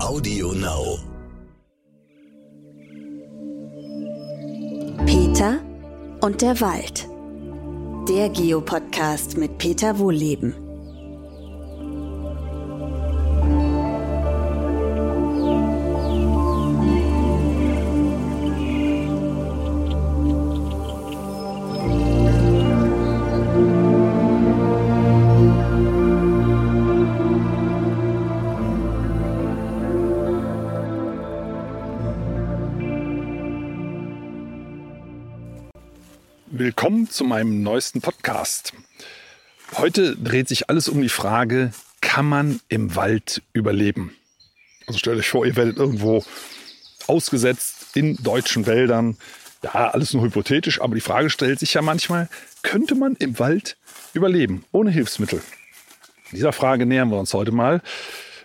Audio Now. Peter und der Wald. Der Geopodcast mit Peter Wohlleben. Zu meinem neuesten Podcast. Heute dreht sich alles um die Frage, kann man im Wald überleben? Also stellt euch vor, ihr werdet irgendwo ausgesetzt in deutschen Wäldern. Ja, alles nur hypothetisch, aber die Frage stellt sich ja manchmal, könnte man im Wald überleben, ohne Hilfsmittel? Dieser Frage nähern wir uns heute mal.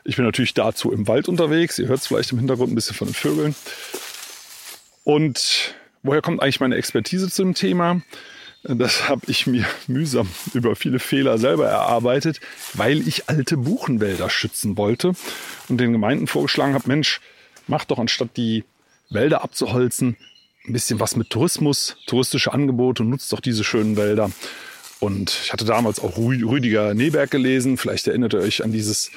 Ich bin natürlich dazu im Wald unterwegs. Ihr hört es vielleicht im Hintergrund ein bisschen von den Vögeln. Und woher kommt eigentlich meine Expertise zu dem Thema? Das habe ich mir mühsam über viele Fehler selber erarbeitet, weil ich alte Buchenwälder schützen wollte und den Gemeinden vorgeschlagen habe, Mensch, mach doch anstatt die Wälder abzuholzen, ein bisschen was mit Tourismus, touristische Angebote und nutzt doch diese schönen Wälder. Und ich hatte damals auch Rüdiger Neberg gelesen. Vielleicht erinnert ihr euch an dieses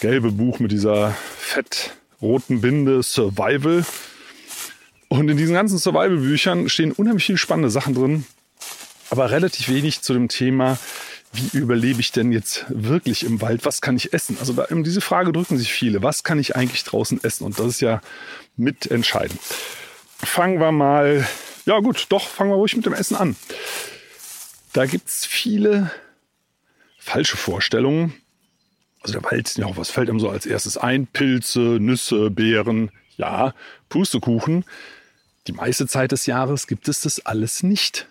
gelbe Buch mit dieser fettroten Binde Survival. Und in diesen ganzen Survival-Büchern stehen unheimlich viele spannende Sachen drin, aber relativ wenig zu dem Thema, wie überlebe ich denn jetzt wirklich im Wald? Was kann ich essen? Also da, um diese Frage drücken sich viele. Was kann ich eigentlich draußen essen? Und das ist ja mitentscheidend. Fangen wir mal, ja gut, doch, fangen wir ruhig mit dem Essen an. Da gibt es viele falsche Vorstellungen. Also der Wald, ja, was fällt einem so als erstes ein? Pilze, Nüsse, Beeren, ja, Pustekuchen. Die meiste Zeit des Jahres gibt es das alles nicht.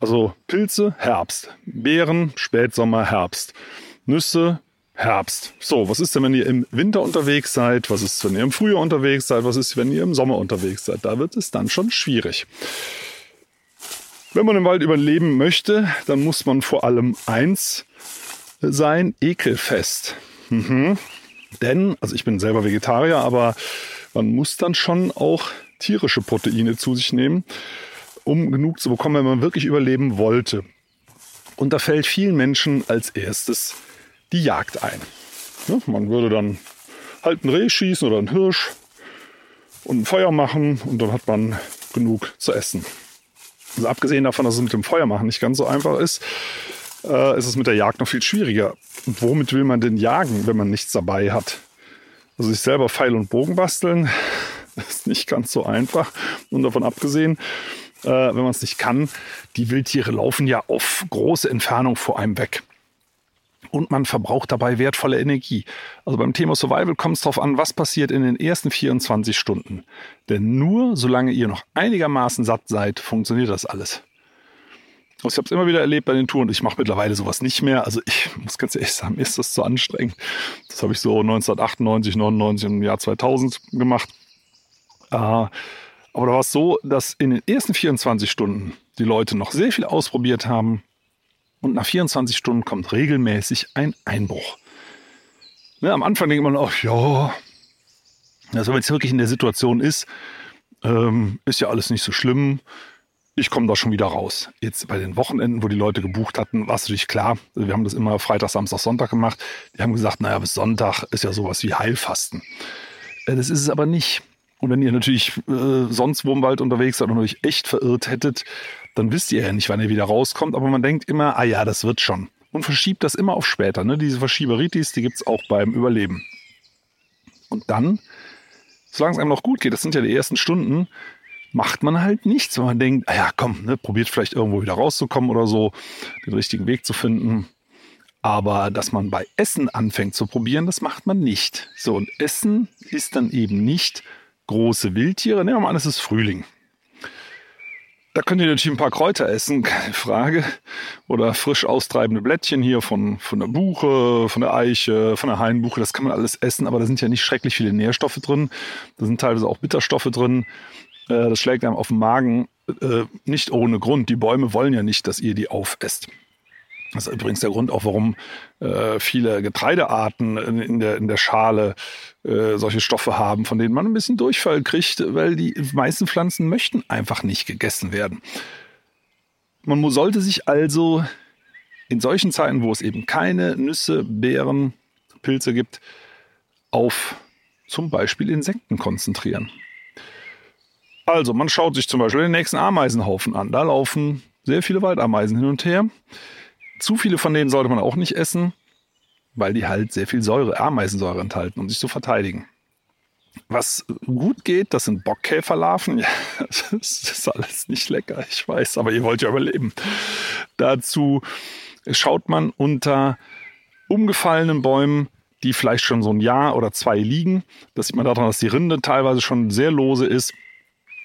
Also Pilze, Herbst. Beeren, Spätsommer, Herbst. Nüsse, Herbst. So, was ist denn, wenn ihr im Winter unterwegs seid? Was ist, wenn ihr im Frühjahr unterwegs seid? Was ist, wenn ihr im Sommer unterwegs seid? Da wird es dann schon schwierig. Wenn man im Wald überleben möchte, dann muss man vor allem eins sein, ekelfest. Mhm. Denn, also ich bin selber Vegetarier, aber man muss dann schon auch tierische Proteine zu sich nehmen um genug zu bekommen, wenn man wirklich überleben wollte. Und da fällt vielen Menschen als erstes die Jagd ein. Ja, man würde dann halt ein Reh schießen oder ein Hirsch und ein Feuer machen und dann hat man genug zu essen. Also abgesehen davon, dass es mit dem Feuermachen nicht ganz so einfach ist, äh, ist es mit der Jagd noch viel schwieriger. Und womit will man denn jagen, wenn man nichts dabei hat? Also sich selber Pfeil und Bogen basteln, ist nicht ganz so einfach. Und davon abgesehen, äh, wenn man es nicht kann. Die Wildtiere laufen ja auf große Entfernung vor einem weg. Und man verbraucht dabei wertvolle Energie. Also beim Thema Survival kommt es darauf an, was passiert in den ersten 24 Stunden. Denn nur solange ihr noch einigermaßen satt seid, funktioniert das alles. Ich habe es immer wieder erlebt bei den Touren. Ich mache mittlerweile sowas nicht mehr. Also ich muss ganz ehrlich sagen, mir ist das zu anstrengend. Das habe ich so 1998, 99 im Jahr 2000 gemacht. Äh, aber da war es so, dass in den ersten 24 Stunden die Leute noch sehr viel ausprobiert haben und nach 24 Stunden kommt regelmäßig ein Einbruch. Ne, am Anfang denkt man auch, ja, also wenn es wirklich in der Situation ist, ähm, ist ja alles nicht so schlimm. Ich komme da schon wieder raus. Jetzt bei den Wochenenden, wo die Leute gebucht hatten, war es natürlich klar. Also wir haben das immer Freitag, Samstag, Sonntag gemacht. Die haben gesagt, naja, bis Sonntag ist ja sowas wie Heilfasten. Äh, das ist es aber nicht. Und wenn ihr natürlich äh, sonst wo im Wald unterwegs seid und euch echt verirrt hättet, dann wisst ihr ja nicht, wann ihr wieder rauskommt. Aber man denkt immer, ah ja, das wird schon. Und verschiebt das immer auf später. Ne? Diese Verschieberitis, die gibt's auch beim Überleben. Und dann, solange es einem noch gut geht, das sind ja die ersten Stunden, macht man halt nichts, weil man denkt, ah ja, komm, ne, probiert vielleicht irgendwo wieder rauszukommen oder so, den richtigen Weg zu finden. Aber dass man bei Essen anfängt zu probieren, das macht man nicht. So, und Essen ist dann eben nicht große Wildtiere. Nehmen wir mal an, es ist Frühling. Da könnt ihr natürlich ein paar Kräuter essen, keine Frage. Oder frisch austreibende Blättchen hier von, von der Buche, von der Eiche, von der Hainbuche. Das kann man alles essen, aber da sind ja nicht schrecklich viele Nährstoffe drin. Da sind teilweise auch Bitterstoffe drin. Äh, das schlägt einem auf den Magen. Äh, nicht ohne Grund. Die Bäume wollen ja nicht, dass ihr die aufesst. Das ist übrigens der Grund auch, warum äh, viele Getreidearten in der, in der Schale äh, solche Stoffe haben, von denen man ein bisschen Durchfall kriegt, weil die meisten Pflanzen möchten einfach nicht gegessen werden. Man sollte sich also in solchen Zeiten, wo es eben keine Nüsse, Beeren, Pilze gibt, auf zum Beispiel Insekten konzentrieren. Also, man schaut sich zum Beispiel den nächsten Ameisenhaufen an. Da laufen sehr viele Waldameisen hin und her. Zu viele von denen sollte man auch nicht essen, weil die halt sehr viel Säure, Ameisensäure enthalten, um sich zu verteidigen. Was gut geht, das sind Bockkäferlarven. Ja, das ist alles nicht lecker, ich weiß, aber ihr wollt ja überleben. Dazu schaut man unter umgefallenen Bäumen, die vielleicht schon so ein Jahr oder zwei liegen. Das sieht man daran, dass die Rinde teilweise schon sehr lose ist.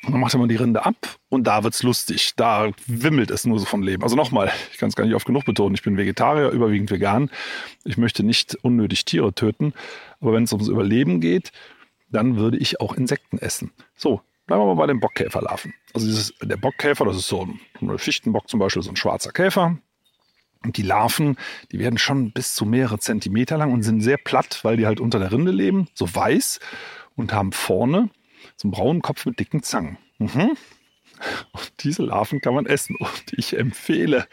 Und dann macht man die Rinde ab und da wird's lustig. Da wimmelt es nur so von Leben. Also nochmal, ich kann es gar nicht oft genug betonen, ich bin Vegetarier, überwiegend vegan. Ich möchte nicht unnötig Tiere töten. Aber wenn es ums Überleben geht, dann würde ich auch Insekten essen. So, bleiben wir mal bei den Bockkäferlarven. Also dieses, der Bockkäfer, das ist so ein Fichtenbock zum Beispiel, so ein schwarzer Käfer. Und die Larven, die werden schon bis zu mehrere Zentimeter lang und sind sehr platt, weil die halt unter der Rinde leben, so weiß und haben vorne so braunen Kopf mit dicken Zangen. Mhm. Und diese Larven kann man essen. Und ich empfehle,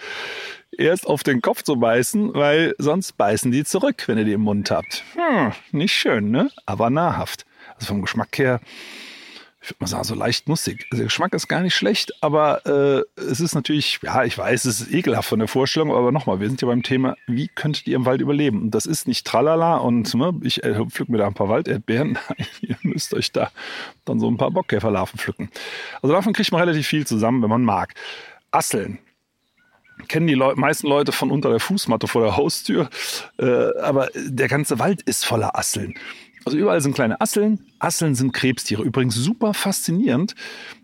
erst auf den Kopf zu beißen, weil sonst beißen die zurück, wenn ihr die im Mund habt. Hm, nicht schön, ne? Aber nahrhaft. Also vom Geschmack her ich würde mal sagen, so leicht nussig. Also der Geschmack ist gar nicht schlecht, aber äh, es ist natürlich, ja, ich weiß, es ist ekelhaft von der Vorstellung, aber nochmal, wir sind ja beim Thema, wie könntet ihr im Wald überleben? Und das ist nicht tralala und ne, ich äh, pflück mir da ein paar Walderdbeeren. Nein, ihr müsst euch da dann so ein paar Bockkäferlarven pflücken. Also davon kriegt man relativ viel zusammen, wenn man mag. Asseln, kennen die Leu meisten Leute von unter der Fußmatte vor der Haustür. Äh, aber der ganze Wald ist voller Asseln. Also überall sind kleine Asseln. Asseln sind Krebstiere. Übrigens super faszinierend.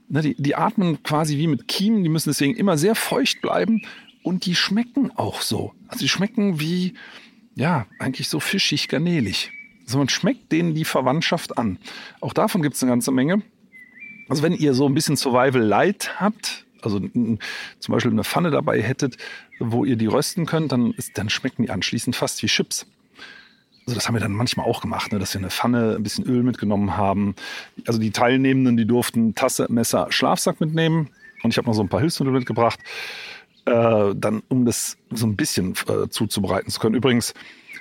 Ne, die, die atmen quasi wie mit Kiemen. Die müssen deswegen immer sehr feucht bleiben. Und die schmecken auch so. Also die schmecken wie, ja, eigentlich so fischig, garnelig. Also man schmeckt denen die Verwandtschaft an. Auch davon gibt es eine ganze Menge. Also wenn ihr so ein bisschen Survival Light habt, also zum Beispiel eine Pfanne dabei hättet, wo ihr die rösten könnt, dann, ist, dann schmecken die anschließend fast wie Chips. Also das haben wir dann manchmal auch gemacht, ne, dass wir eine Pfanne, ein bisschen Öl mitgenommen haben. Also die Teilnehmenden, die durften Tasse, Messer, Schlafsack mitnehmen. Und ich habe noch so ein paar Hilfsmittel mitgebracht, äh, dann um das so ein bisschen äh, zuzubereiten zu können. Übrigens,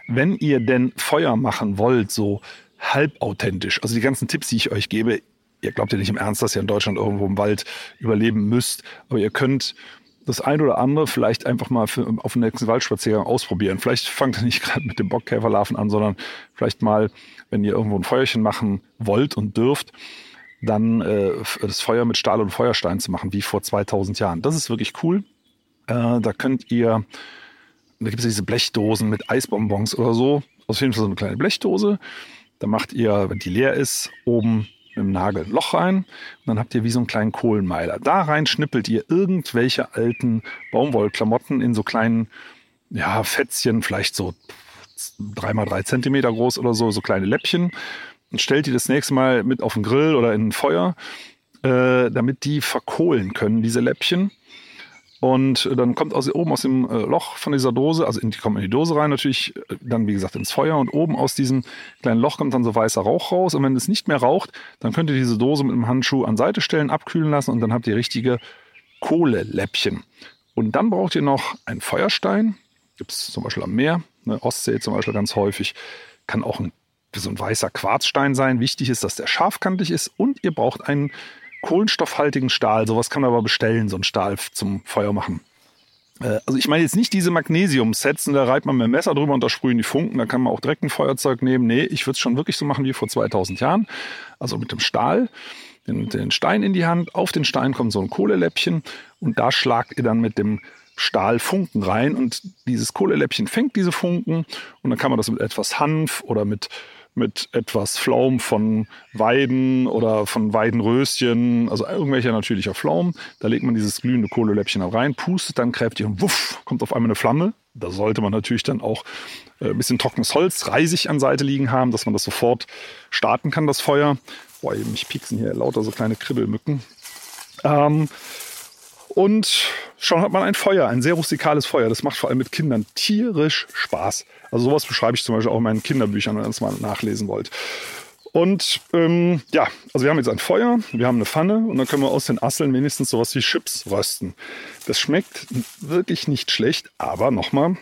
wenn ihr denn Feuer machen wollt, so halb authentisch, also die ganzen Tipps, die ich euch gebe, ihr glaubt ja nicht im Ernst, dass ihr in Deutschland irgendwo im Wald überleben müsst, aber ihr könnt das ein oder andere vielleicht einfach mal für, auf dem nächsten Waldspaziergang ausprobieren. Vielleicht fangt ihr nicht gerade mit dem Bockkäferlarven an, sondern vielleicht mal, wenn ihr irgendwo ein Feuerchen machen wollt und dürft, dann äh, das Feuer mit Stahl und Feuerstein zu machen, wie vor 2000 Jahren. Das ist wirklich cool. Äh, da könnt ihr, da gibt es diese Blechdosen mit Eisbonbons oder so. Auf jeden Fall so eine kleine Blechdose. Da macht ihr, wenn die leer ist, oben mit dem Nagel ein Loch rein und dann habt ihr wie so einen kleinen Kohlenmeiler. Da rein schnippelt ihr irgendwelche alten Baumwollklamotten in so kleinen ja, Fätzchen, vielleicht so drei mal drei Zentimeter groß oder so, so kleine Läppchen und stellt die das nächste Mal mit auf den Grill oder in ein Feuer, äh, damit die verkohlen können, diese Läppchen. Und dann kommt aus, oben aus dem äh, Loch von dieser Dose, also in, die kommt in die Dose rein, natürlich äh, dann wie gesagt ins Feuer und oben aus diesem kleinen Loch kommt dann so weißer Rauch raus. Und wenn es nicht mehr raucht, dann könnt ihr diese Dose mit einem Handschuh an Seite stellen, abkühlen lassen und dann habt ihr richtige Kohleläppchen. Und dann braucht ihr noch einen Feuerstein, gibt es zum Beispiel am Meer, ne, Ostsee zum Beispiel ganz häufig, kann auch ein, so ein weißer Quarzstein sein. Wichtig ist, dass der scharfkantig ist und ihr braucht einen kohlenstoffhaltigen Stahl. Sowas kann man aber bestellen, so ein Stahl zum Feuer machen. Äh, also ich meine jetzt nicht diese Magnesium-Sets, da reibt man mit dem Messer drüber und da sprühen die Funken, da kann man auch direkt ein Feuerzeug nehmen. Nee, ich würde es schon wirklich so machen wie vor 2000 Jahren. Also mit dem Stahl, den, den Stein in die Hand, auf den Stein kommt so ein Kohleläppchen und da schlagt ihr dann mit dem Stahl Funken rein und dieses Kohleläppchen fängt diese Funken und dann kann man das mit etwas Hanf oder mit mit etwas Pflaum von Weiden oder von Weidenröschen, also irgendwelcher natürlicher Pflaum. Da legt man dieses glühende Kohleläppchen rein, pustet dann kräftig und wuff, kommt auf einmal eine Flamme. Da sollte man natürlich dann auch äh, ein bisschen trockenes Holz, reisig an Seite liegen haben, dass man das sofort starten kann, das Feuer. Boah, mich pieksen hier lauter so kleine Kribbelmücken. Ähm, Und schon hat man ein Feuer, ein sehr rustikales Feuer. Das macht vor allem mit Kindern tierisch Spaß. Also sowas beschreibe ich zum Beispiel auch in meinen Kinderbüchern, wenn ihr das mal nachlesen wollt. Und ähm, ja, also wir haben jetzt ein Feuer, wir haben eine Pfanne und dann können wir aus den Asseln wenigstens sowas wie Chips rösten. Das schmeckt wirklich nicht schlecht, aber nochmal,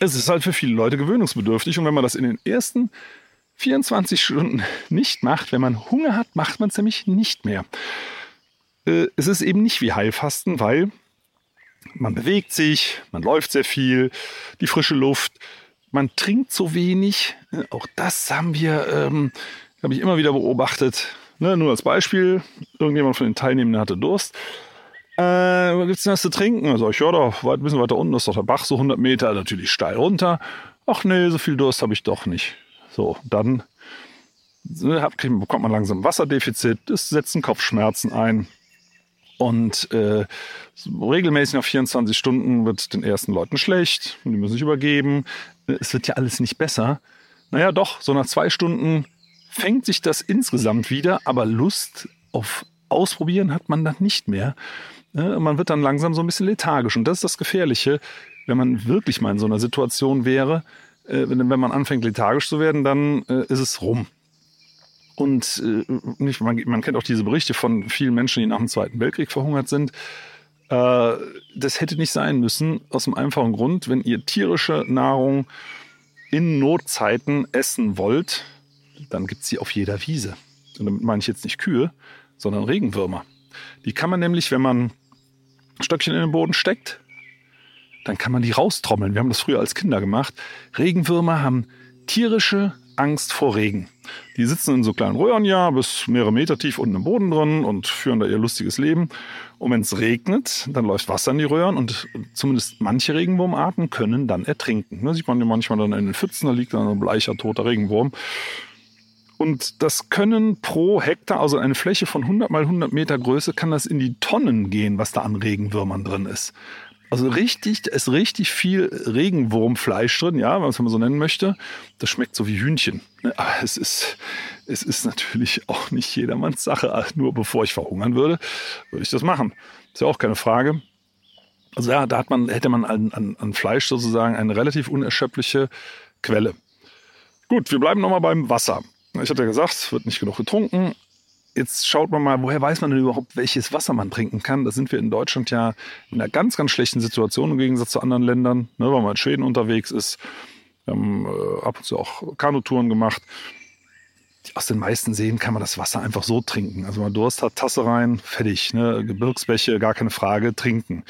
es ist halt für viele Leute gewöhnungsbedürftig und wenn man das in den ersten 24 Stunden nicht macht, wenn man Hunger hat, macht man es nämlich nicht mehr. Äh, es ist eben nicht wie Heilfasten, weil man bewegt sich, man läuft sehr viel, die frische Luft, man trinkt zu wenig. Äh, auch das haben wir, ähm, habe ich immer wieder beobachtet. Ne, nur als Beispiel, irgendjemand von den Teilnehmenden hatte Durst. Äh, was gibt's denn was zu trinken? Also ich höre doch, ein bisschen weiter unten ist doch der Bach, so 100 Meter, natürlich steil runter. Ach nee, so viel Durst habe ich doch nicht. So, dann ne, bekommt man langsam Wasserdefizit, es setzen Kopfschmerzen ein. Und äh, regelmäßig nach 24 Stunden wird den ersten Leuten schlecht, die müssen sich übergeben. Es wird ja alles nicht besser. Naja, doch, so nach zwei Stunden fängt sich das insgesamt wieder, aber Lust auf Ausprobieren hat man dann nicht mehr. Man wird dann langsam so ein bisschen lethargisch. Und das ist das Gefährliche, wenn man wirklich mal in so einer Situation wäre. Äh, wenn man anfängt lethargisch zu werden, dann äh, ist es rum. Und äh, nicht, man, man, kennt auch diese Berichte von vielen Menschen, die nach dem Zweiten Weltkrieg verhungert sind. Äh, das hätte nicht sein müssen, aus dem einfachen Grund, wenn ihr tierische Nahrung in Notzeiten essen wollt, dann gibt es sie auf jeder Wiese. Und damit meine ich jetzt nicht Kühe, sondern Regenwürmer. Die kann man nämlich, wenn man Stöckchen in den Boden steckt, dann kann man die raustrommeln. Wir haben das früher als Kinder gemacht. Regenwürmer haben tierische Angst vor Regen. Die sitzen in so kleinen Röhren ja, bis mehrere Meter tief unten im Boden drin und führen da ihr lustiges Leben. Und wenn es regnet, dann läuft Wasser in die Röhren und zumindest manche Regenwurmarten können dann ertrinken. Da sieht man ja manchmal dann in den Pfützen, da liegt dann ein bleicher, toter Regenwurm. Und das können pro Hektar, also eine Fläche von 100 mal 100 Meter Größe, kann das in die Tonnen gehen, was da an Regenwürmern drin ist. Also richtig, da ist richtig viel Regenwurmfleisch drin, ja, wenn man es mal so nennen möchte. Das schmeckt so wie Hühnchen. Ne? Aber es ist, es ist natürlich auch nicht jedermanns Sache. Nur bevor ich verhungern würde, würde ich das machen. Ist ja auch keine Frage. Also ja, da hat man, hätte man an, an, an Fleisch sozusagen eine relativ unerschöpfliche Quelle. Gut, wir bleiben nochmal beim Wasser. Ich hatte ja gesagt, es wird nicht genug getrunken. Jetzt schaut man mal, woher weiß man denn überhaupt, welches Wasser man trinken kann? Da sind wir in Deutschland ja in einer ganz, ganz schlechten Situation im Gegensatz zu anderen Ländern, ne, weil man in Schweden unterwegs ist. Wir haben äh, ab und zu auch Kanutouren gemacht. Aus den meisten Seen kann man das Wasser einfach so trinken. Also man Durst hat, Tasse rein, fertig. Ne? Gebirgsbäche, gar keine Frage, trinken.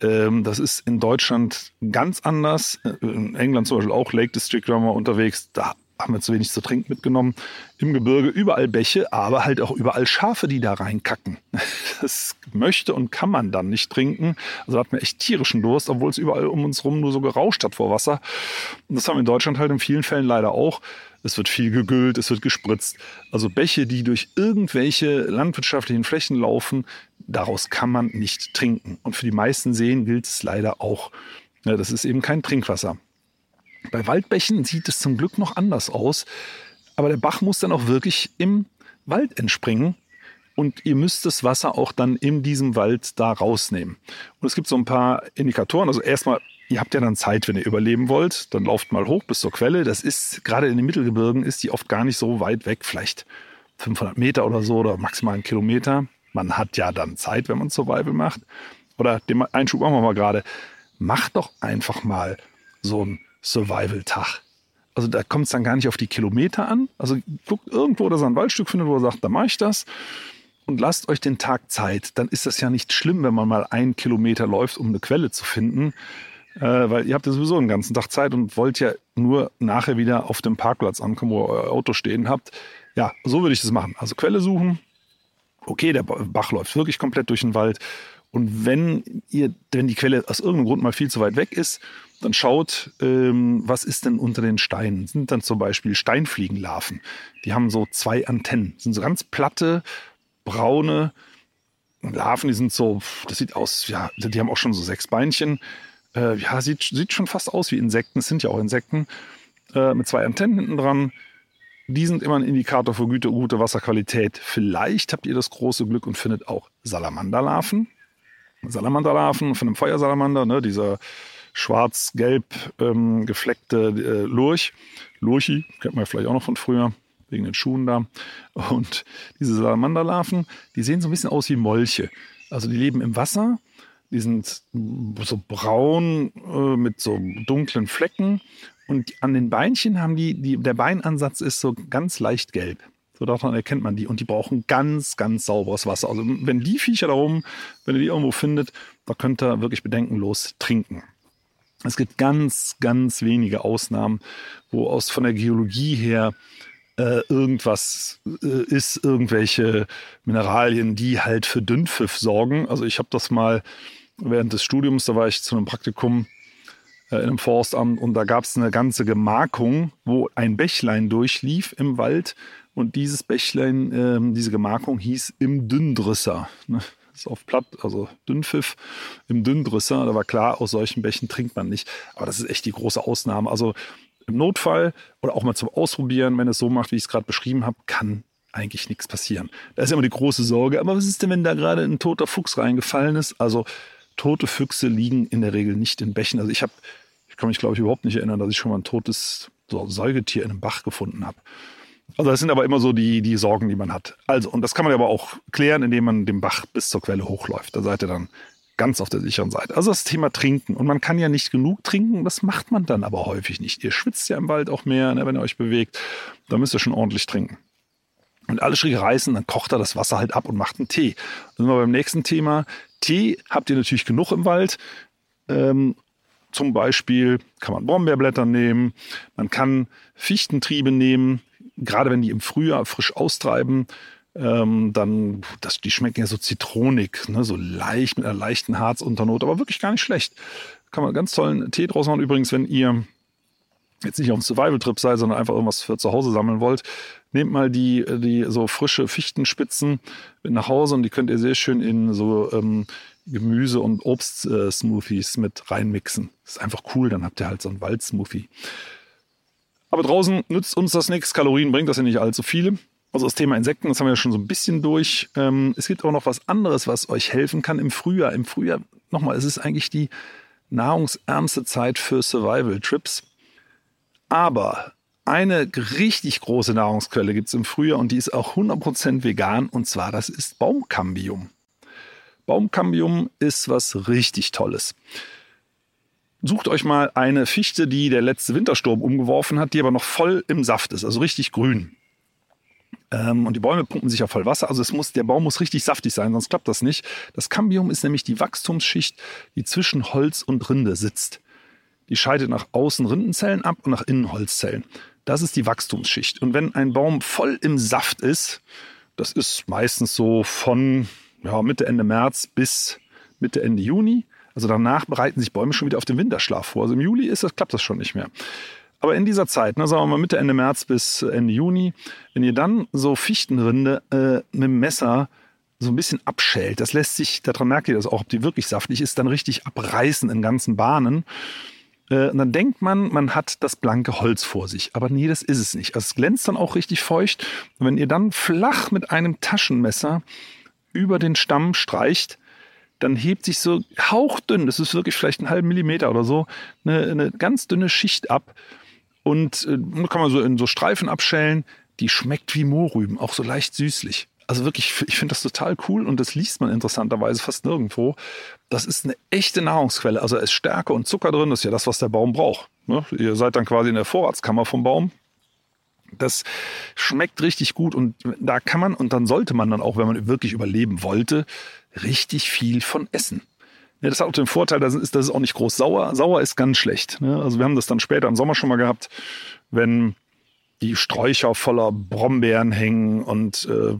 Ähm, das ist in Deutschland ganz anders. In England zum Beispiel auch Lake District, wenn man unterwegs. Da haben wir zu wenig zu trinken mitgenommen. Im Gebirge überall Bäche, aber halt auch überall Schafe, die da reinkacken. Das möchte und kann man dann nicht trinken. Also hat man echt tierischen Durst, obwohl es überall um uns rum nur so gerauscht hat vor Wasser. Und das haben wir in Deutschland halt in vielen Fällen leider auch. Es wird viel gegüllt, es wird gespritzt. Also Bäche, die durch irgendwelche landwirtschaftlichen Flächen laufen, daraus kann man nicht trinken. Und für die meisten Seen gilt es leider auch. Ja, das ist eben kein Trinkwasser. Bei Waldbächen sieht es zum Glück noch anders aus. Aber der Bach muss dann auch wirklich im Wald entspringen. Und ihr müsst das Wasser auch dann in diesem Wald da rausnehmen. Und es gibt so ein paar Indikatoren. Also erstmal, ihr habt ja dann Zeit, wenn ihr überleben wollt. Dann lauft mal hoch bis zur Quelle. Das ist, gerade in den Mittelgebirgen, ist die oft gar nicht so weit weg. Vielleicht 500 Meter oder so oder maximal einen Kilometer. Man hat ja dann Zeit, wenn man Survival macht. Oder den Einschub machen wir mal gerade. Macht doch einfach mal so ein Survival-Tag. Also da kommt es dann gar nicht auf die Kilometer an. Also guckt irgendwo, dass ihr ein Waldstück findet, wo ihr sagt, da mache ich das. Und lasst euch den Tag Zeit. Dann ist das ja nicht schlimm, wenn man mal einen Kilometer läuft, um eine Quelle zu finden. Äh, weil ihr habt ja sowieso einen ganzen Tag Zeit und wollt ja nur nachher wieder auf dem Parkplatz ankommen, wo ihr euer Auto stehen habt. Ja, so würde ich das machen. Also Quelle suchen. Okay, der Bach läuft wirklich komplett durch den Wald. Und wenn ihr, wenn die Quelle aus irgendeinem Grund mal viel zu weit weg ist, dann schaut, ähm, was ist denn unter den Steinen? Sind dann zum Beispiel Steinfliegenlarven. Die haben so zwei Antennen. Das sind so ganz platte, braune Larven, die sind so, das sieht aus, ja, die haben auch schon so sechs Beinchen. Äh, ja, sieht, sieht schon fast aus wie Insekten. Es sind ja auch Insekten. Äh, mit zwei Antennen hinten dran. Die sind immer ein Indikator für gute, gute Wasserqualität. Vielleicht habt ihr das große Glück und findet auch Salamanderlarven. Salamanderlarven von einem Feuersalamander, ne, dieser schwarz-gelb ähm, gefleckte äh, Lurch. Lurchi, kennt man vielleicht auch noch von früher, wegen den Schuhen da. Und diese Salamanderlarven, die sehen so ein bisschen aus wie Molche. Also die leben im Wasser, die sind so braun äh, mit so dunklen Flecken. Und an den Beinchen haben die, die, der Beinansatz ist so ganz leicht gelb. So daran erkennt man die. Und die brauchen ganz, ganz sauberes Wasser. Also wenn die Viecher da oben, wenn ihr die irgendwo findet, da könnt ihr wirklich bedenkenlos trinken. Es gibt ganz, ganz wenige Ausnahmen, wo aus von der Geologie her äh, irgendwas äh, ist, irgendwelche Mineralien, die halt für Dünnpfiff sorgen. Also ich habe das mal während des Studiums, da war ich zu einem Praktikum äh, in einem Forstamt und da gab es eine ganze Gemarkung, wo ein Bächlein durchlief im Wald und dieses Bächlein, äh, diese Gemarkung hieß im Dünndrisser. Ne? ist auf Platt, also Dünnpfiff im Dünndrisser. Da war klar, aus solchen Bächen trinkt man nicht. Aber das ist echt die große Ausnahme. Also im Notfall oder auch mal zum Ausprobieren, wenn es so macht, wie ich es gerade beschrieben habe, kann eigentlich nichts passieren. Da ist immer die große Sorge. Aber was ist denn, wenn da gerade ein toter Fuchs reingefallen ist? Also tote Füchse liegen in der Regel nicht in Bächen. Also ich habe, ich kann mich glaube ich überhaupt nicht erinnern, dass ich schon mal ein totes so Säugetier in einem Bach gefunden habe. Also das sind aber immer so die, die Sorgen, die man hat. Also, und das kann man aber auch klären, indem man den Bach bis zur Quelle hochläuft. Da seid ihr dann ganz auf der sicheren Seite. Also das Thema Trinken. Und man kann ja nicht genug trinken, das macht man dann aber häufig nicht. Ihr schwitzt ja im Wald auch mehr, ne, wenn ihr euch bewegt. Da müsst ihr schon ordentlich trinken. Und alle Schräge reißen, dann kocht er das Wasser halt ab und macht einen Tee. Dann sind wir beim nächsten Thema. Tee habt ihr natürlich genug im Wald. Ähm, zum Beispiel kann man Brombeerblätter nehmen, man kann Fichtentriebe nehmen, gerade wenn die im Frühjahr frisch austreiben, ähm, dann, das, die schmecken ja so zitronig, ne, so leicht mit einer leichten Harzunternote, aber wirklich gar nicht schlecht. Kann man ganz tollen Tee draus machen. Übrigens, wenn ihr jetzt nicht auf einem Survival-Trip seid, sondern einfach irgendwas für zu Hause sammeln wollt, nehmt mal die, die so frische Fichtenspitzen mit nach Hause und die könnt ihr sehr schön in so ähm, Gemüse- und Obst-Smoothies mit reinmixen. Das ist einfach cool, dann habt ihr halt so einen Waldsmoothie. Aber draußen nützt uns das nichts. Kalorien bringt das ja nicht allzu viele. Also das Thema Insekten, das haben wir ja schon so ein bisschen durch. Ähm, es gibt auch noch was anderes, was euch helfen kann im Frühjahr. Im Frühjahr, nochmal, es ist eigentlich die nahrungsärmste Zeit für Survival-Trips. Aber eine richtig große Nahrungsquelle gibt es im Frühjahr und die ist auch 100% vegan und zwar das ist Baumkambium. Baumkambium ist was richtig Tolles. Sucht euch mal eine Fichte, die der letzte Wintersturm umgeworfen hat, die aber noch voll im Saft ist, also richtig grün. Ähm, und die Bäume pumpen sich ja voll Wasser, also es muss, der Baum muss richtig saftig sein, sonst klappt das nicht. Das Cambium ist nämlich die Wachstumsschicht, die zwischen Holz und Rinde sitzt. Die scheidet nach außen Rindenzellen ab und nach innen Holzzellen. Das ist die Wachstumsschicht. Und wenn ein Baum voll im Saft ist, das ist meistens so von ja, Mitte, Ende März bis Mitte, Ende Juni. Also danach bereiten sich Bäume schon wieder auf den Winterschlaf vor. Also im Juli ist das, klappt das schon nicht mehr. Aber in dieser Zeit, ne, sagen wir mal Mitte, Ende März bis Ende Juni, wenn ihr dann so Fichtenrinde äh, mit dem Messer so ein bisschen abschält, das lässt sich, daran merkt ihr das auch, ob die wirklich saftig ist, dann richtig abreißen in ganzen Bahnen. Äh, und dann denkt man, man hat das blanke Holz vor sich. Aber nee, das ist es nicht. Also es glänzt dann auch richtig feucht. Und wenn ihr dann flach mit einem Taschenmesser über den Stamm streicht, dann hebt sich so hauchdünn, das ist wirklich vielleicht einen halben Millimeter oder so, eine, eine ganz dünne Schicht ab. Und äh, kann man so in so Streifen abschälen. Die schmeckt wie Mohrrüben, auch so leicht süßlich. Also wirklich, ich finde das total cool und das liest man interessanterweise fast nirgendwo. Das ist eine echte Nahrungsquelle. Also es ist Stärke und Zucker drin, das ist ja das, was der Baum braucht. Ne? Ihr seid dann quasi in der Vorratskammer vom Baum. Das schmeckt richtig gut und da kann man und dann sollte man dann auch, wenn man wirklich überleben wollte, richtig viel von essen. Ja, das hat auch den Vorteil, dass es, das ist auch nicht groß sauer. Sauer ist ganz schlecht. Ne? Also wir haben das dann später im Sommer schon mal gehabt, wenn die Sträucher voller Brombeeren hängen und äh,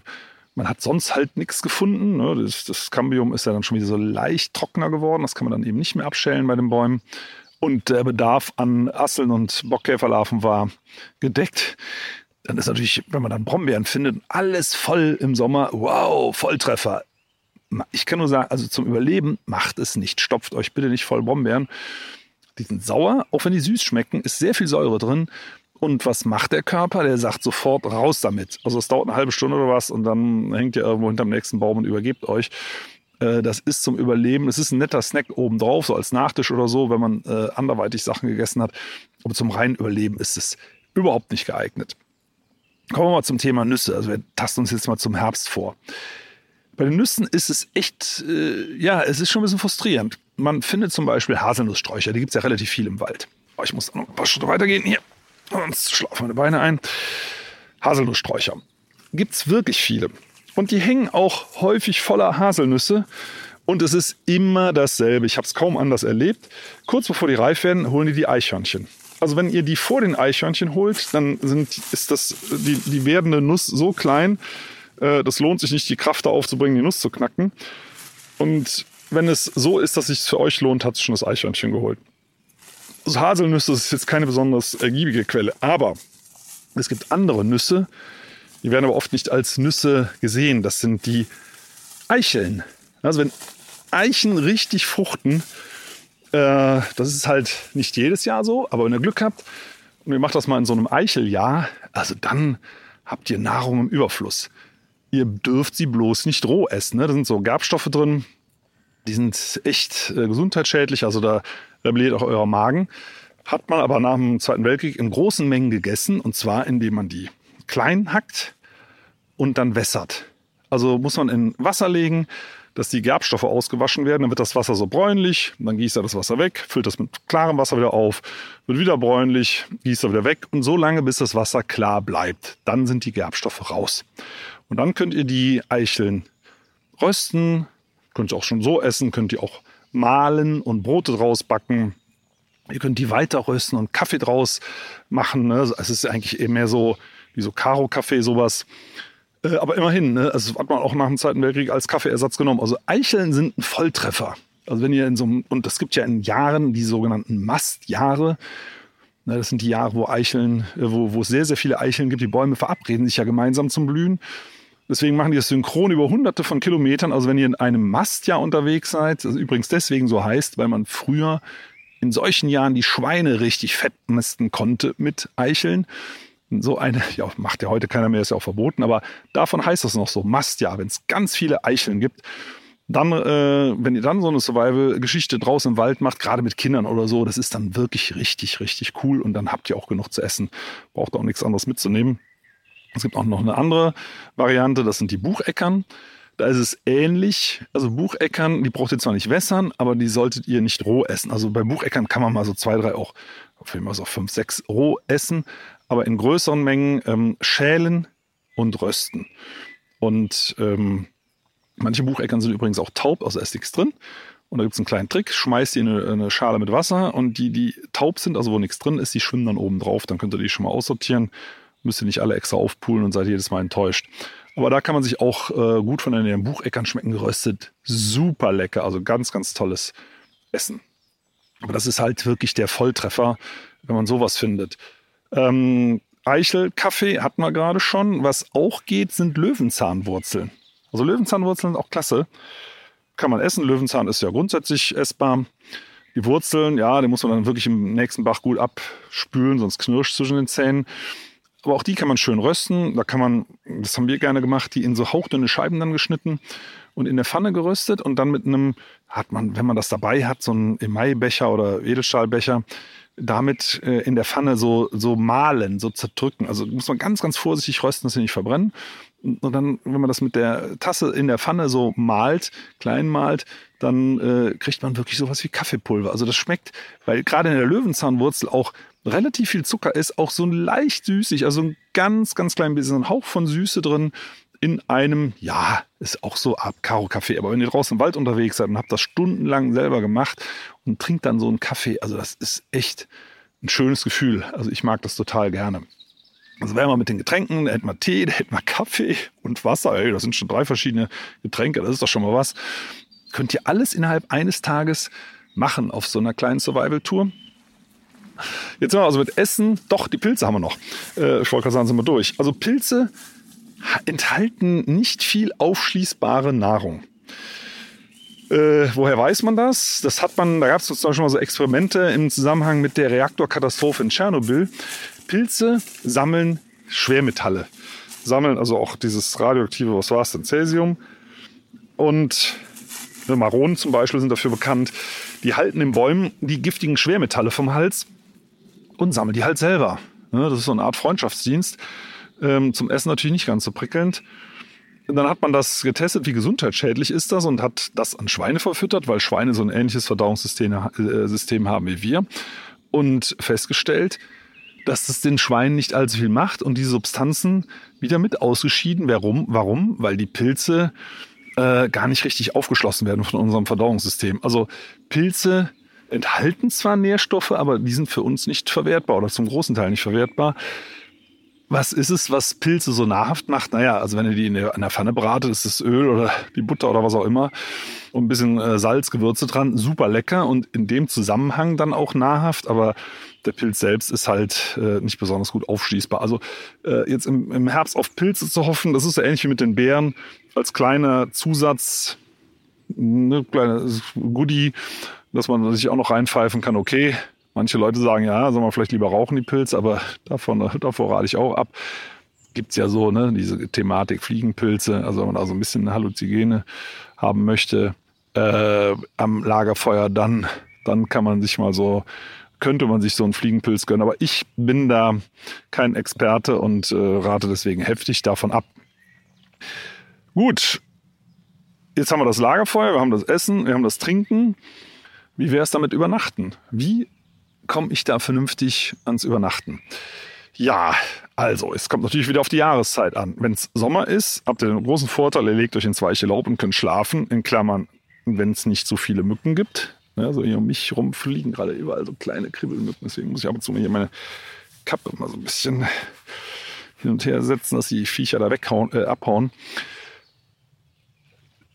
man hat sonst halt nichts gefunden. Ne? Das, das Cambium ist ja dann schon wieder so leicht trockener geworden. Das kann man dann eben nicht mehr abschälen bei den Bäumen und der Bedarf an Asseln und Bockkäferlarven war gedeckt, dann ist natürlich, wenn man dann Brombeeren findet, alles voll im Sommer, wow, Volltreffer. Ich kann nur sagen, also zum Überleben macht es nicht. Stopft euch bitte nicht voll Brombeeren. Die sind sauer, auch wenn die süß schmecken, ist sehr viel Säure drin. Und was macht der Körper? Der sagt sofort raus damit. Also es dauert eine halbe Stunde oder was und dann hängt ihr irgendwo hinterm nächsten Baum und übergebt euch. Äh, das ist zum Überleben. Es ist ein netter Snack obendrauf, so als Nachtisch oder so, wenn man äh, anderweitig Sachen gegessen hat. Aber zum reinen Überleben ist es überhaupt nicht geeignet. Kommen wir mal zum Thema Nüsse. Also wir tasten uns jetzt mal zum Herbst vor. Bei den Nüssen ist es echt, äh, ja, es ist schon ein bisschen frustrierend. Man findet zum Beispiel Haselnusssträucher, die gibt es ja relativ viel im Wald. Oh, ich muss noch ein paar Schritte weitergehen hier. Sonst schlafen meine Beine ein. Haselnusssträucher. Gibt es wirklich viele. Und die hängen auch häufig voller Haselnüsse. Und es ist immer dasselbe. Ich habe es kaum anders erlebt. Kurz bevor die reif werden, holen die die Eichhörnchen. Also wenn ihr die vor den Eichhörnchen holt, dann sind, ist das, die, die werdende Nuss so klein, äh, das lohnt sich nicht, die Kraft da aufzubringen, die Nuss zu knacken. Und wenn es so ist, dass es sich für euch lohnt, hat es schon das Eichhörnchen geholt. Also Haselnüsse ist jetzt keine besonders ergiebige Quelle, aber es gibt andere Nüsse, die werden aber oft nicht als Nüsse gesehen. Das sind die Eicheln. Also wenn Eichen richtig fruchten, äh, das ist halt nicht jedes Jahr so, aber wenn ihr Glück habt und ihr macht das mal in so einem Eicheljahr, also dann habt ihr Nahrung im Überfluss. Ihr dürft sie bloß nicht roh essen. Ne? Da sind so Gerbstoffe drin, die sind echt äh, gesundheitsschädlich, also da rebelliert auch euer Magen. Hat man aber nach dem Zweiten Weltkrieg in großen Mengen gegessen und zwar indem man die klein hackt und dann wässert. Also muss man in Wasser legen, dass die Gerbstoffe ausgewaschen werden. Dann wird das Wasser so bräunlich, dann gießt er das Wasser weg, füllt das mit klarem Wasser wieder auf, wird wieder bräunlich, gießt er wieder weg und so lange, bis das Wasser klar bleibt. Dann sind die Gerbstoffe raus. Und dann könnt ihr die Eicheln rösten, könnt ihr auch schon so essen, könnt ihr auch mahlen und Brote draus backen. Ihr könnt die weiter rösten und Kaffee draus machen. Ne? Es ist eigentlich eher mehr so wie so Karo-Kaffee, sowas. Äh, aber immerhin, ne, also hat man auch nach dem Zweiten Weltkrieg als Kaffeeersatz genommen. Also Eicheln sind ein Volltreffer. Also wenn ihr in so einem, und es gibt ja in Jahren die sogenannten Mastjahre. Ne, das sind die Jahre, wo Eicheln, äh, wo, wo es sehr, sehr viele Eicheln gibt. Die Bäume verabreden sich ja gemeinsam zum Blühen. Deswegen machen die das synchron über hunderte von Kilometern. Also wenn ihr in einem Mastjahr unterwegs seid, das übrigens deswegen so heißt, weil man früher in solchen Jahren die Schweine richtig fett mästen konnte mit Eicheln so eine, ja, macht ja heute keiner mehr, ist ja auch verboten, aber davon heißt es noch so, Mastjahr, wenn es ganz viele Eicheln gibt, dann, äh, wenn ihr dann so eine Survival-Geschichte draußen im Wald macht, gerade mit Kindern oder so, das ist dann wirklich richtig, richtig cool und dann habt ihr auch genug zu essen. Braucht auch nichts anderes mitzunehmen. Es gibt auch noch eine andere Variante, das sind die Bucheckern. Da ist es ähnlich. Also Bucheckern, die braucht ihr zwar nicht wässern, aber die solltet ihr nicht roh essen. Also bei Bucheckern kann man mal so zwei, drei auch, auf jeden Fall so fünf, sechs roh essen aber in größeren Mengen ähm, schälen und rösten. Und ähm, manche Bucheckern sind übrigens auch taub, also ist nichts drin. Und da gibt es einen kleinen Trick, schmeißt in eine, eine, Schale mit Wasser und die, die taub sind, also wo nichts drin ist, die schwimmen dann oben drauf. Dann könnt ihr die schon mal aussortieren. Müsst ihr nicht alle extra aufpulen und seid jedes Mal enttäuscht. Aber da kann man sich auch äh, gut von den Bucheckern schmecken geröstet. Super lecker, also ganz, ganz tolles Essen. Aber das ist halt wirklich der Volltreffer, wenn man sowas findet. Ähm, Eichelkaffee hatten wir gerade schon. Was auch geht, sind Löwenzahnwurzeln. Also Löwenzahnwurzeln sind auch klasse. Kann man essen. Löwenzahn ist ja grundsätzlich essbar. Die Wurzeln, ja, die muss man dann wirklich im nächsten Bach gut abspülen, sonst knirscht zwischen den Zähnen. Aber auch die kann man schön rösten. Da kann man, das haben wir gerne gemacht, die in so hauchdünne Scheiben dann geschnitten und in der Pfanne geröstet und dann mit einem, hat man, wenn man das dabei hat, so einen Emai-Becher oder Edelstahlbecher, damit äh, in der Pfanne so, so mahlen, so zerdrücken. Also muss man ganz, ganz vorsichtig rösten, dass sie nicht verbrennen. Und dann, wenn man das mit der Tasse in der Pfanne so malt, klein malt, dann äh, kriegt man wirklich sowas wie Kaffeepulver. Also das schmeckt, weil gerade in der Löwenzahnwurzel auch relativ viel Zucker ist, auch so leicht süßig, also ein ganz, ganz klein bisschen, ein Hauch von Süße drin in einem, ja, ist auch so Art Karo-Kaffee. Aber wenn ihr draußen im Wald unterwegs seid und habt das stundenlang selber gemacht und trinkt dann so einen Kaffee, also das ist echt ein schönes Gefühl. Also ich mag das total gerne. Also wäre mal mit den Getränken, da hätten wir Tee, da hätten wir Kaffee und Wasser. Ey, das sind schon drei verschiedene Getränke, das ist doch schon mal was. Könnt ihr alles innerhalb eines Tages machen auf so einer kleinen Survival-Tour. Jetzt sind wir also mit Essen, doch, die Pilze haben wir noch. Äh, ich sind wir durch. Also Pilze enthalten nicht viel aufschließbare Nahrung. Äh, woher weiß man das? Das hat man, da gab es zum Beispiel mal so Experimente im Zusammenhang mit der Reaktorkatastrophe in Tschernobyl. Pilze sammeln Schwermetalle, sammeln also auch dieses radioaktive, was war es denn, Cäsium. Und Maronen zum Beispiel sind dafür bekannt, die halten in Bäumen die giftigen Schwermetalle vom Hals und sammeln die halt selber. Das ist so eine Art Freundschaftsdienst. Ähm, zum Essen natürlich nicht ganz so prickelnd. Dann hat man das getestet, wie gesundheitsschädlich ist das und hat das an Schweine verfüttert, weil Schweine so ein ähnliches Verdauungssystem äh, haben wie wir. Und festgestellt, dass es den Schweinen nicht allzu viel macht und die Substanzen wieder mit ausgeschieden. Warum? Warum? Weil die Pilze äh, gar nicht richtig aufgeschlossen werden von unserem Verdauungssystem. Also Pilze enthalten zwar Nährstoffe, aber die sind für uns nicht verwertbar oder zum großen Teil nicht verwertbar. Was ist es, was Pilze so nahrhaft macht? Naja, also wenn ihr die in der, in der Pfanne bratet, ist das Öl oder die Butter oder was auch immer und ein bisschen äh, Salz, Gewürze dran, super lecker und in dem Zusammenhang dann auch nahrhaft, aber der Pilz selbst ist halt äh, nicht besonders gut aufschließbar. Also äh, jetzt im, im Herbst auf Pilze zu hoffen, das ist so ähnlich wie mit den Beeren, als kleiner Zusatz, ne, kleines Goodie, dass man sich auch noch reinpfeifen kann, okay, Manche Leute sagen, ja, soll man vielleicht lieber rauchen, die Pilze, aber davon, davor rate ich auch ab. Gibt es ja so, ne, diese Thematik Fliegenpilze, also wenn man da so ein bisschen Halluzigene haben möchte äh, am Lagerfeuer, dann, dann kann man sich mal so, könnte man sich so einen Fliegenpilz gönnen. Aber ich bin da kein Experte und äh, rate deswegen heftig davon ab. Gut, jetzt haben wir das Lagerfeuer, wir haben das Essen, wir haben das Trinken. Wie wäre es damit übernachten? Wie komme ich da vernünftig ans Übernachten? Ja, also, es kommt natürlich wieder auf die Jahreszeit an. Wenn es Sommer ist, habt ihr den großen Vorteil, ihr legt euch ins weiche Laub und könnt schlafen, in Klammern, wenn es nicht so viele Mücken gibt. Ja, so hier um mich rum fliegen gerade überall so kleine Kribbelmücken, deswegen muss ich ab und zu hier meine Kappe mal so ein bisschen hin und her setzen, dass die Viecher da weghauen, äh, abhauen.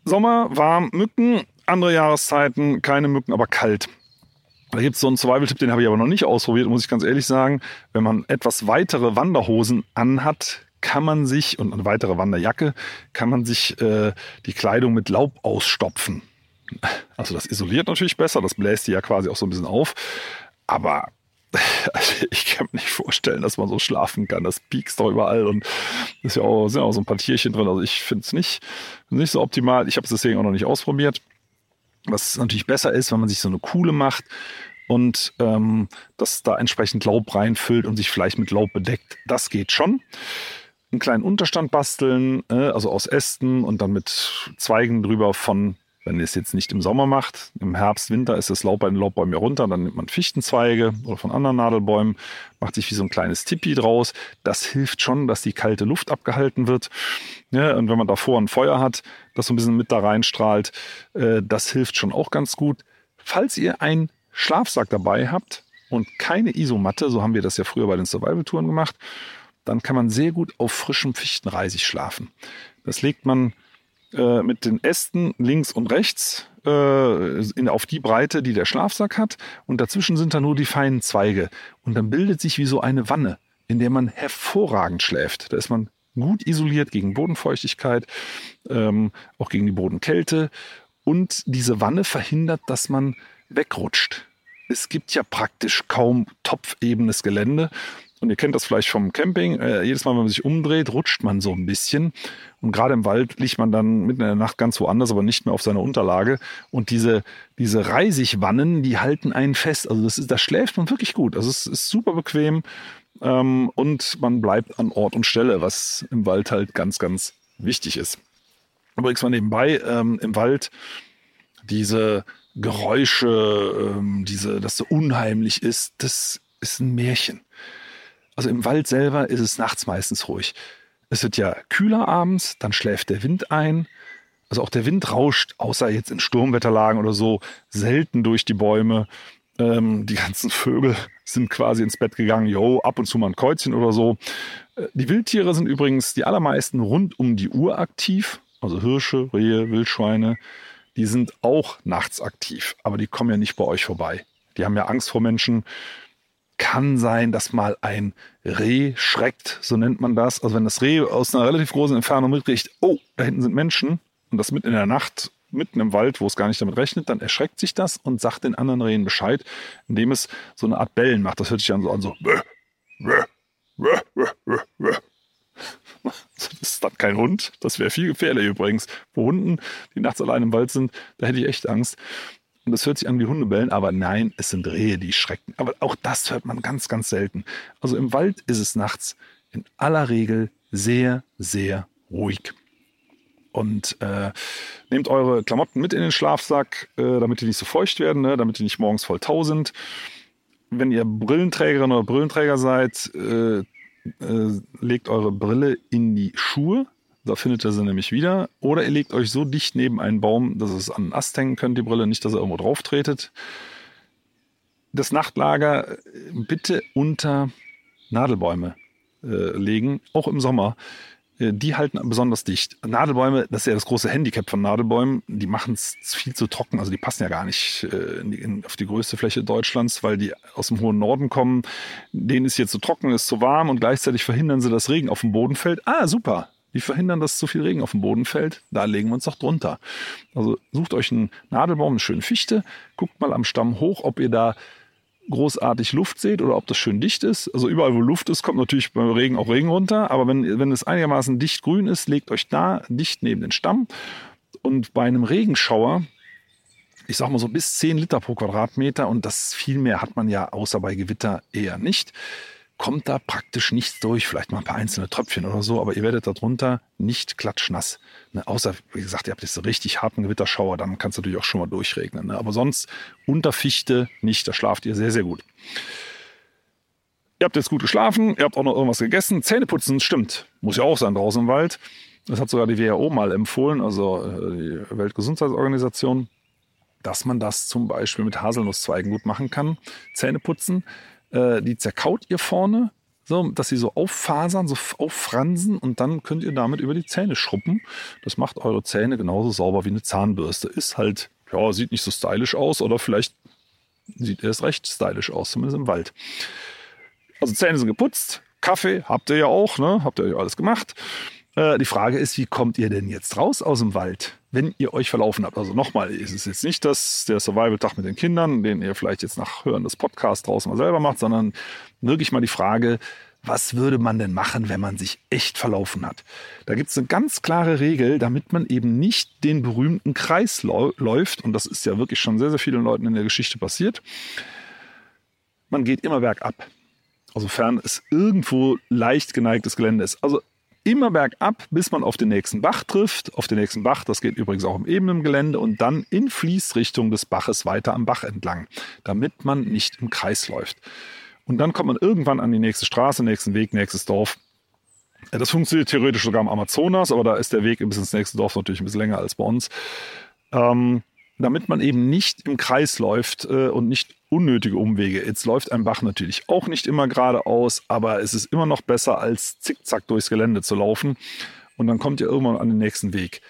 Sommer, warm, Mücken, andere Jahreszeiten, keine Mücken, aber kalt. Da gibt es so einen Survival-Tipp, den habe ich aber noch nicht ausprobiert, muss ich ganz ehrlich sagen. Wenn man etwas weitere Wanderhosen anhat, kann man sich, und eine weitere Wanderjacke, kann man sich äh, die Kleidung mit Laub ausstopfen. Also das isoliert natürlich besser, das bläst die ja quasi auch so ein bisschen auf. Aber also ich kann mir nicht vorstellen, dass man so schlafen kann. Das piekst doch überall und ist ja sind ja auch so ein paar Tierchen drin. Also ich finde es nicht, nicht so optimal. Ich habe es deswegen auch noch nicht ausprobiert. Was natürlich besser ist, wenn man sich so eine Kuhle macht und ähm, das da entsprechend Laub reinfüllt und sich vielleicht mit Laub bedeckt. Das geht schon. Einen kleinen Unterstand basteln, äh, also aus Ästen und dann mit Zweigen drüber von wenn ihr es jetzt nicht im Sommer macht, im Herbst, Winter ist das Laub bei den Laubbäumen runter, dann nimmt man Fichtenzweige oder von anderen Nadelbäumen, macht sich wie so ein kleines Tipi draus. Das hilft schon, dass die kalte Luft abgehalten wird. Ja, und wenn man davor ein Feuer hat, das so ein bisschen mit da reinstrahlt, äh, das hilft schon auch ganz gut. Falls ihr einen Schlafsack dabei habt und keine Isomatte, so haben wir das ja früher bei den Survival-Touren gemacht, dann kann man sehr gut auf frischem Fichtenreisig schlafen. Das legt man äh, mit den Ästen links und rechts äh, in, auf die Breite, die der Schlafsack hat. Und dazwischen sind dann nur die feinen Zweige. Und dann bildet sich wie so eine Wanne, in der man hervorragend schläft. Da ist man gut isoliert gegen Bodenfeuchtigkeit, ähm, auch gegen die Bodenkälte. Und diese Wanne verhindert, dass man wegrutscht. Es gibt ja praktisch kaum topfebenes Gelände. Und ihr kennt das vielleicht vom Camping. Äh, jedes Mal, wenn man sich umdreht, rutscht man so ein bisschen. Und gerade im Wald liegt man dann mitten in der Nacht ganz woanders, aber nicht mehr auf seiner Unterlage. Und diese, diese Reisigwannen, die halten einen fest. Also das ist, da schläft man wirklich gut. Also es ist super bequem. Ähm, und man bleibt an Ort und Stelle, was im Wald halt ganz, ganz wichtig ist. Übrigens mal nebenbei, ähm, im Wald diese Geräusche, ähm, diese, dass so unheimlich ist, das ist ein Märchen. Also im Wald selber ist es nachts meistens ruhig. Es wird ja kühler abends, dann schläft der Wind ein. Also auch der Wind rauscht, außer jetzt in Sturmwetterlagen oder so, selten durch die Bäume. Ähm, die ganzen Vögel sind quasi ins Bett gegangen, jo, ab und zu mal ein Kreuzchen oder so. Äh, die Wildtiere sind übrigens die allermeisten rund um die Uhr aktiv. Also Hirsche, Rehe, Wildschweine, die sind auch nachts aktiv, aber die kommen ja nicht bei euch vorbei. Die haben ja Angst vor Menschen kann sein, dass mal ein Reh schreckt, so nennt man das. Also wenn das Reh aus einer relativ großen Entfernung mitkriegt, oh, da hinten sind Menschen und das mitten in der Nacht, mitten im Wald, wo es gar nicht damit rechnet, dann erschreckt sich das und sagt den anderen Rehen Bescheid, indem es so eine Art Bellen macht. Das hört sich dann so an, so. Das ist dann kein Hund. Das wäre viel gefährlicher übrigens. Vor Hunden, die nachts allein im Wald sind, da hätte ich echt Angst. Und das hört sich an wie Hundebellen, aber nein, es sind Rehe, die schrecken. Aber auch das hört man ganz, ganz selten. Also im Wald ist es nachts in aller Regel sehr, sehr ruhig. Und äh, nehmt eure Klamotten mit in den Schlafsack, äh, damit die nicht so feucht werden, ne? damit die nicht morgens voll tau sind. Wenn ihr Brillenträgerin oder Brillenträger seid, äh, äh, legt eure Brille in die Schuhe. Da findet ihr sie nämlich wieder. Oder ihr legt euch so dicht neben einen Baum, dass es an den Ast hängen könnt, die Brille, nicht, dass ihr irgendwo drauf tretet. Das Nachtlager äh, bitte unter Nadelbäume äh, legen, auch im Sommer. Äh, die halten besonders dicht. Nadelbäume, das ist ja das große Handicap von Nadelbäumen, die machen es viel zu trocken, also die passen ja gar nicht äh, in die, in, auf die größte Fläche Deutschlands, weil die aus dem hohen Norden kommen. Denen ist jetzt zu trocken, ist zu warm und gleichzeitig verhindern sie, dass Regen auf dem Boden fällt. Ah, super. Die verhindern, dass zu viel Regen auf dem Boden fällt. Da legen wir uns doch drunter. Also sucht euch einen Nadelbaum, eine schöne Fichte, guckt mal am Stamm hoch, ob ihr da großartig Luft seht oder ob das schön dicht ist. Also überall, wo Luft ist, kommt natürlich beim Regen auch Regen runter. Aber wenn, wenn es einigermaßen dicht grün ist, legt euch da dicht neben den Stamm. Und bei einem Regenschauer, ich sag mal so bis 10 Liter pro Quadratmeter und das viel mehr hat man ja außer bei Gewitter eher nicht kommt da praktisch nichts durch, vielleicht mal ein paar einzelne Tröpfchen oder so, aber ihr werdet darunter nicht klatschnass. Ne? Außer, wie gesagt, ihr habt jetzt so richtig harten Gewitterschauer, dann kann es natürlich auch schon mal durchregnen. Ne? Aber sonst unter Fichte nicht, da schlaft ihr sehr, sehr gut. Ihr habt jetzt gut geschlafen, ihr habt auch noch irgendwas gegessen. Zähneputzen stimmt, muss ja auch sein draußen im Wald. Das hat sogar die WHO mal empfohlen, also äh, die Weltgesundheitsorganisation, dass man das zum Beispiel mit Haselnusszweigen gut machen kann. Zähneputzen äh, die zerkaut ihr vorne, so, dass sie so auffasern, so auffransen und dann könnt ihr damit über die Zähne schruppen. Das macht eure Zähne genauso sauber wie eine Zahnbürste. Ist halt, ja, sieht nicht so stylisch aus oder vielleicht sieht es recht stylisch aus, zumindest im Wald. Also Zähne sind geputzt, Kaffee habt ihr ja auch, ne? habt ihr ja alles gemacht. Äh, die Frage ist, wie kommt ihr denn jetzt raus aus dem Wald, wenn ihr euch verlaufen habt? Also nochmal, ist es jetzt nicht das, der Survival-Tag mit den Kindern, den ihr vielleicht jetzt nach Hören des Podcasts draußen mal selber macht, sondern wirklich mal die Frage, was würde man denn machen, wenn man sich echt verlaufen hat? Da gibt es eine ganz klare Regel, damit man eben nicht den berühmten Kreis läuft. Und das ist ja wirklich schon sehr, sehr vielen Leuten in der Geschichte passiert. Man geht immer bergab. Sofern es irgendwo leicht geneigtes Gelände ist. Also immer bergab, bis man auf den nächsten Bach trifft. Auf den nächsten Bach, das geht übrigens auch im ebenen Gelände und dann in Fließrichtung des Baches weiter am Bach entlang, damit man nicht im Kreis läuft. Und dann kommt man irgendwann an die nächste Straße, nächsten Weg, nächstes Dorf. Das funktioniert theoretisch sogar am Amazonas, aber da ist der Weg bis ins nächste Dorf natürlich ein bisschen länger als bei uns. Ähm, damit man eben nicht im Kreis läuft äh, und nicht unnötige Umwege. Jetzt läuft ein Bach natürlich auch nicht immer geradeaus, aber es ist immer noch besser, als zickzack durchs Gelände zu laufen. Und dann kommt ihr irgendwann an den nächsten Weg,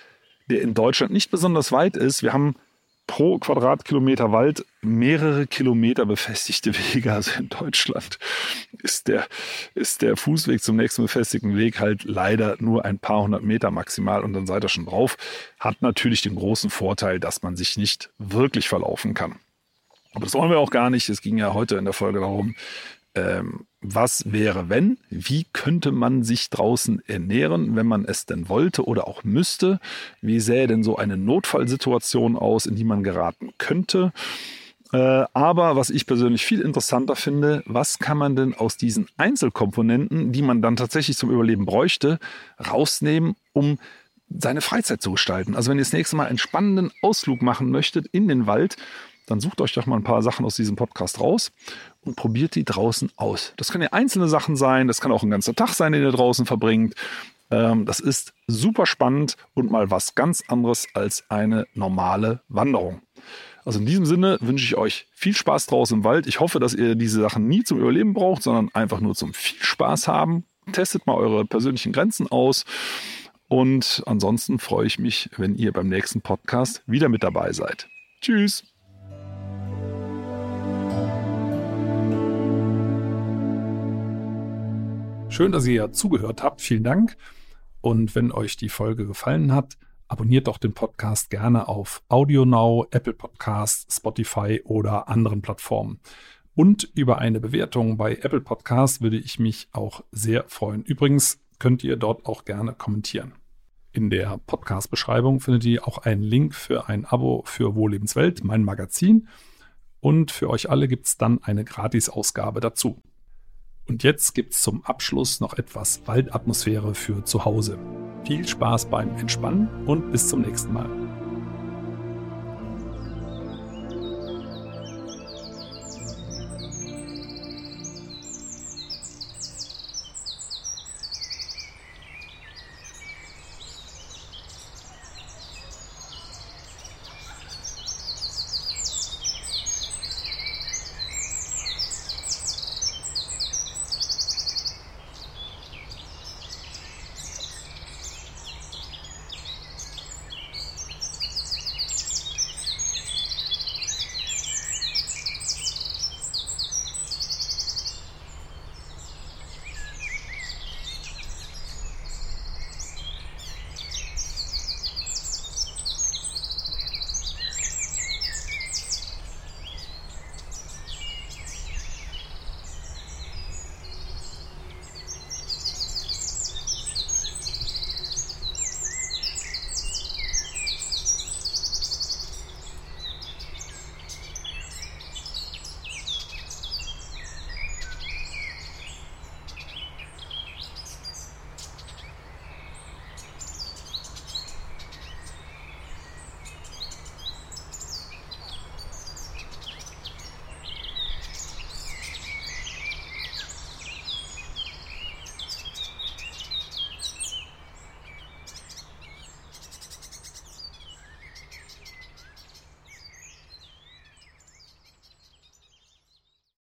der in Deutschland nicht besonders weit ist. Wir haben pro Quadratkilometer Wald mehrere Kilometer befestigte Wege. Also in Deutschland ist der, ist der Fußweg zum nächsten befestigten Weg halt leider nur ein paar hundert Meter maximal und dann seid ihr schon drauf. Hat natürlich den großen Vorteil, dass man sich nicht wirklich verlaufen kann. Aber das wollen wir auch gar nicht. Es ging ja heute in der Folge darum, ähm, was wäre, wenn? Wie könnte man sich draußen ernähren, wenn man es denn wollte oder auch müsste? Wie sähe denn so eine Notfallsituation aus, in die man geraten könnte? Äh, aber was ich persönlich viel interessanter finde, was kann man denn aus diesen Einzelkomponenten, die man dann tatsächlich zum Überleben bräuchte, rausnehmen, um seine Freizeit zu gestalten? Also wenn ihr das nächste Mal einen spannenden Ausflug machen möchtet in den Wald, dann sucht euch doch mal ein paar Sachen aus diesem Podcast raus und probiert die draußen aus. Das können ja einzelne Sachen sein, das kann auch ein ganzer Tag sein, den ihr draußen verbringt. Ähm, das ist super spannend und mal was ganz anderes als eine normale Wanderung. Also in diesem Sinne wünsche ich euch viel Spaß draußen im Wald. Ich hoffe, dass ihr diese Sachen nie zum Überleben braucht, sondern einfach nur zum viel Spaß haben. Testet mal eure persönlichen Grenzen aus. Und ansonsten freue ich mich, wenn ihr beim nächsten Podcast wieder mit dabei seid. Tschüss. Schön, dass ihr zugehört habt. Vielen Dank. Und wenn euch die Folge gefallen hat, abonniert doch den Podcast gerne auf AudioNow, Apple Podcasts, Spotify oder anderen Plattformen. Und über eine Bewertung bei Apple Podcasts würde ich mich auch sehr freuen. Übrigens könnt ihr dort auch gerne kommentieren. In der Podcast-Beschreibung findet ihr auch einen Link für ein Abo für Wohllebenswelt, mein Magazin. Und für euch alle gibt es dann eine Gratis-Ausgabe dazu. Und jetzt gibt es zum Abschluss noch etwas Waldatmosphäre für zu Hause. Viel Spaß beim Entspannen und bis zum nächsten Mal.